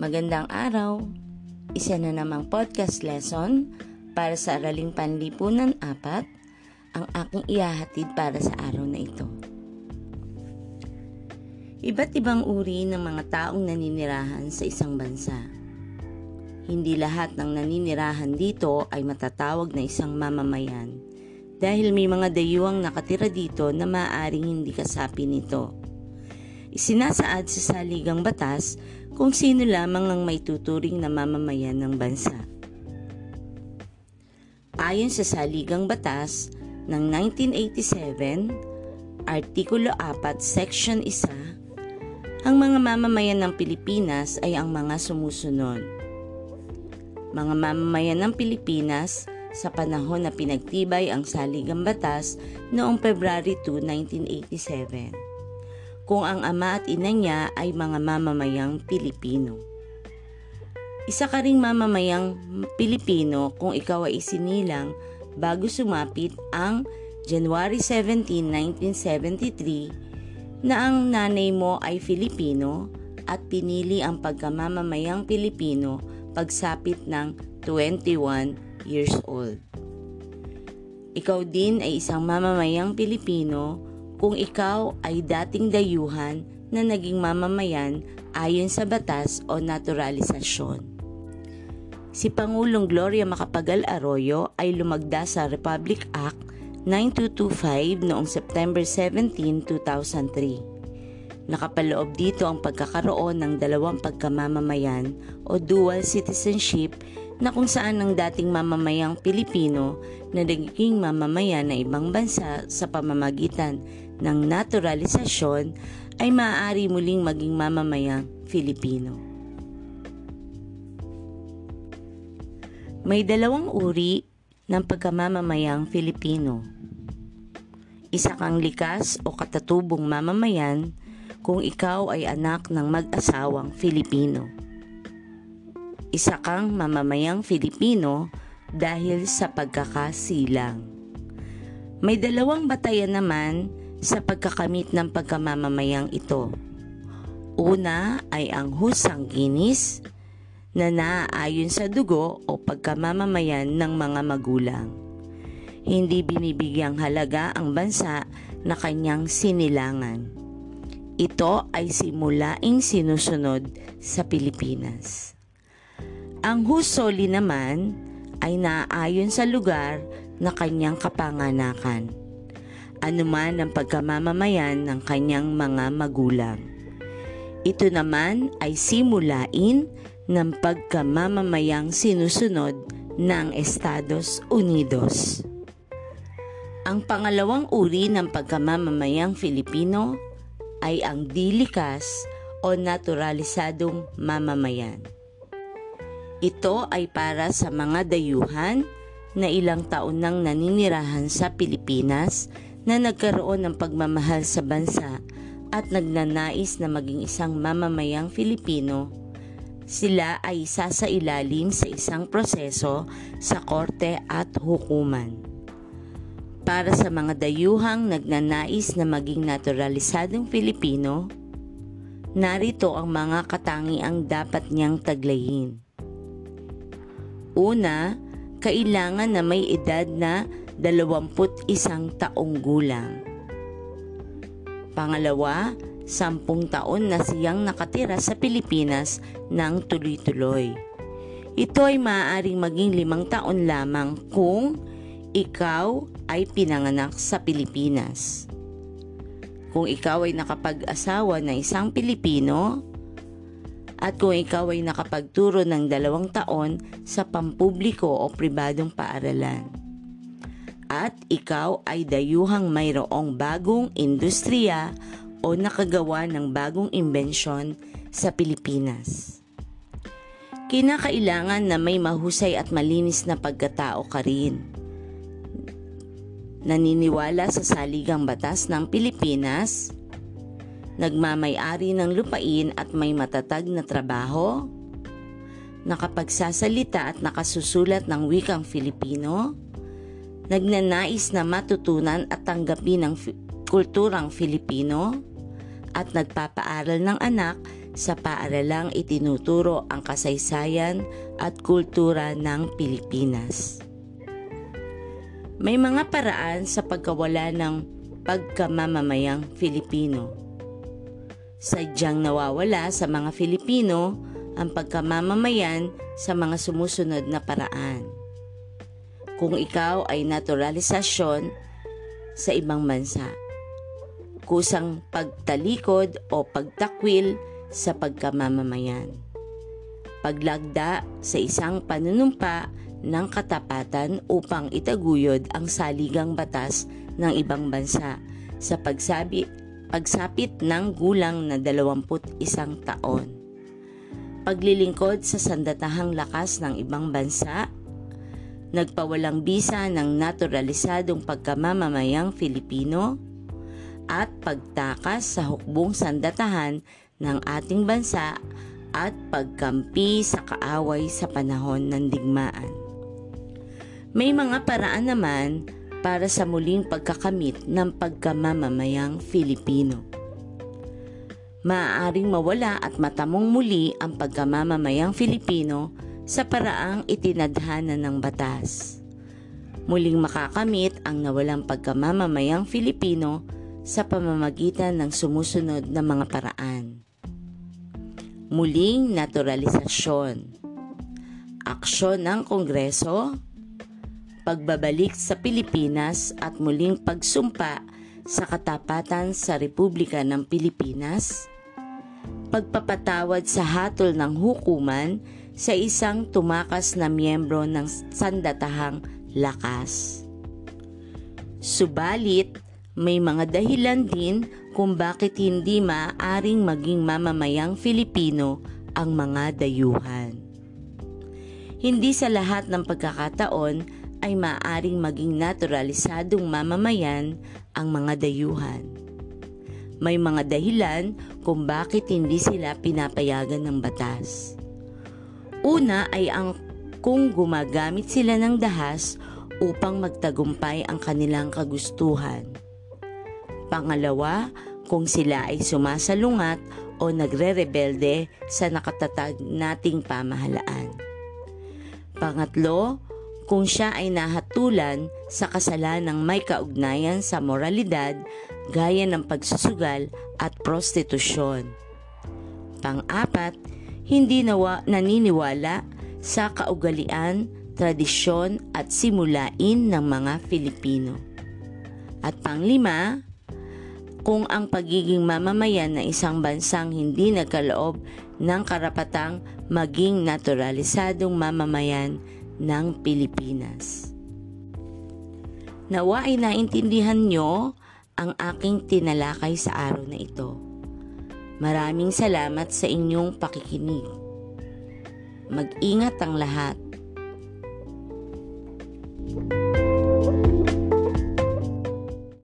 Magandang araw! Isa na namang podcast lesson para sa Araling Panlipunan 4 ang aking ihahatid para sa araw na ito. Iba't ibang uri ng mga taong naninirahan sa isang bansa. Hindi lahat ng naninirahan dito ay matatawag na isang mamamayan dahil may mga dayuang nakatira dito na maaaring hindi kasapi nito. Isinasaad sa saligang batas kung sino lamang ang may tuturing na mamamayan ng bansa. Ayon sa saligang batas ng 1987, Artikulo 4, Section 1, ang mga mamamayan ng Pilipinas ay ang mga sumusunod. Mga mamamayan ng Pilipinas sa panahon na pinagtibay ang saligang batas noong February 2, 1987 kung ang ama at ina niya ay mga mamamayang Pilipino. Isa ka ring mamamayang Pilipino kung ikaw ay isinilang bago sumapit ang January 17, 1973 na ang nanay mo ay Filipino at pinili ang pagkamamamayang Pilipino pagsapit ng 21 years old. Ikaw din ay isang mamamayang Pilipino kung ikaw ay dating dayuhan na naging mamamayan ayon sa batas o naturalisasyon. Si Pangulong Gloria Macapagal Arroyo ay lumagda sa Republic Act 9225 noong September 17, 2003. Nakapaloob dito ang pagkakaroon ng dalawang pagkamamamayan o dual citizenship na kung saan ang dating mamamayang Pilipino na naging mamamayan ng ibang bansa sa pamamagitan ng naturalisasyon ay maaari muling maging mamamayang Filipino. May dalawang uri ng pagkamamamayang Filipino. Isa kang likas o katatubong mamamayan kung ikaw ay anak ng mag-asawang Filipino. Isa kang mamamayang Filipino dahil sa pagkakasilang. May dalawang batayan naman sa pagkakamit ng pagkamamamayang ito. Una ay ang husang ginis na naaayon sa dugo o pagkamamamayan ng mga magulang. Hindi binibigyang halaga ang bansa na kanyang sinilangan. Ito ay simulaing sinusunod sa Pilipinas. Ang husoli naman ay naaayon sa lugar na kanyang kapanganakan anuman ang pagkamamamayan ng kanyang mga magulang. Ito naman ay simulain ng pagkamamamayang sinusunod ng Estados Unidos. Ang pangalawang uri ng pagkamamamayang Filipino ay ang dilikas o naturalisadong mamamayan. Ito ay para sa mga dayuhan na ilang taon nang naninirahan sa Pilipinas na nagkaroon ng pagmamahal sa bansa at nagnanais na maging isang mamamayang Filipino, sila ay isa sa ilalim sa isang proseso sa korte at hukuman. Para sa mga dayuhang nagnanais na maging naturalisadong Filipino, narito ang mga katangiang dapat niyang taglayin. Una, kailangan na may edad na 21 taong gulang. Pangalawa, sampung taon na siyang nakatira sa Pilipinas ng tuloy-tuloy. Ito ay maaaring maging limang taon lamang kung ikaw ay pinanganak sa Pilipinas. Kung ikaw ay nakapag-asawa ng isang Pilipino, at kung ikaw ay nakapagturo ng dalawang taon sa pampubliko o pribadong paaralan at ikaw ay dayuhang mayroong bagong industriya o nakagawa ng bagong imbensyon sa Pilipinas. Kinakailangan na may mahusay at malinis na pagkatao ka rin. Naniniwala sa saligang batas ng Pilipinas, nagmamay-ari ng lupain at may matatag na trabaho, nakapagsasalita at nakasusulat ng wikang Filipino, nagnanais na matutunan at tanggapin ang kulturang Filipino at nagpapaaral ng anak sa paaralang itinuturo ang kasaysayan at kultura ng Pilipinas. May mga paraan sa pagkawala ng pagkamamamayang Filipino. Sadyang nawawala sa mga Filipino ang pagkamamamayan sa mga sumusunod na paraan. Kung ikaw ay naturalisasyon sa ibang bansa, kusang pagtalikod o pagtakwil sa pagkamamamayan. Paglagda sa isang panunumpa ng katapatan upang itaguyod ang saligang batas ng ibang bansa sa pagsabi, pagsapit ng gulang na 21 taon. Paglilingkod sa sandatahang lakas ng ibang bansa, nagpawalang bisa ng naturalisadong pagkamamamayang Filipino, at pagtakas sa hukbong sandatahan ng ating bansa at pagkampi sa kaaway sa panahon ng digmaan. May mga paraan naman para sa muling pagkakamit ng pagkamamamayang Filipino. Maaaring mawala at matamong muli ang pagkamamamayang Filipino sa paraang itinadhana ng batas. Muling makakamit ang nawalang pagkamamamayang Filipino sa pamamagitan ng sumusunod na mga paraan. Muling naturalisasyon. Aksyon ng Kongreso pagbabalik sa Pilipinas at muling pagsumpa sa katapatan sa Republika ng Pilipinas, pagpapatawad sa hatol ng hukuman sa isang tumakas na miyembro ng sandatahang lakas. Subalit, may mga dahilan din kung bakit hindi maaaring maging mamamayang Filipino ang mga dayuhan. Hindi sa lahat ng pagkakataon ay maaring maging naturalisadong mamamayan ang mga dayuhan. May mga dahilan kung bakit hindi sila pinapayagan ng batas. Una ay ang kung gumagamit sila ng dahas upang magtagumpay ang kanilang kagustuhan. Pangalawa, kung sila ay sumasalungat o nagre-rebelde sa nakatatag nating pamahalaan. Pangatlo, kung siya ay nahatulan sa kasalanang may kaugnayan sa moralidad gaya ng pagsusugal at prostitusyon. Pang-apat, hindi nawa, naniniwala sa kaugalian, tradisyon at simulain ng mga Filipino. At panglima, kung ang pagiging mamamayan ng isang bansang hindi nagkaloob ng karapatang maging naturalisadong mamamayan ng Pilipinas. Nawa ay naintindihan nyo ang aking tinalakay sa araw na ito. Maraming salamat sa inyong pakikinig. Mag-ingat ang lahat. thank you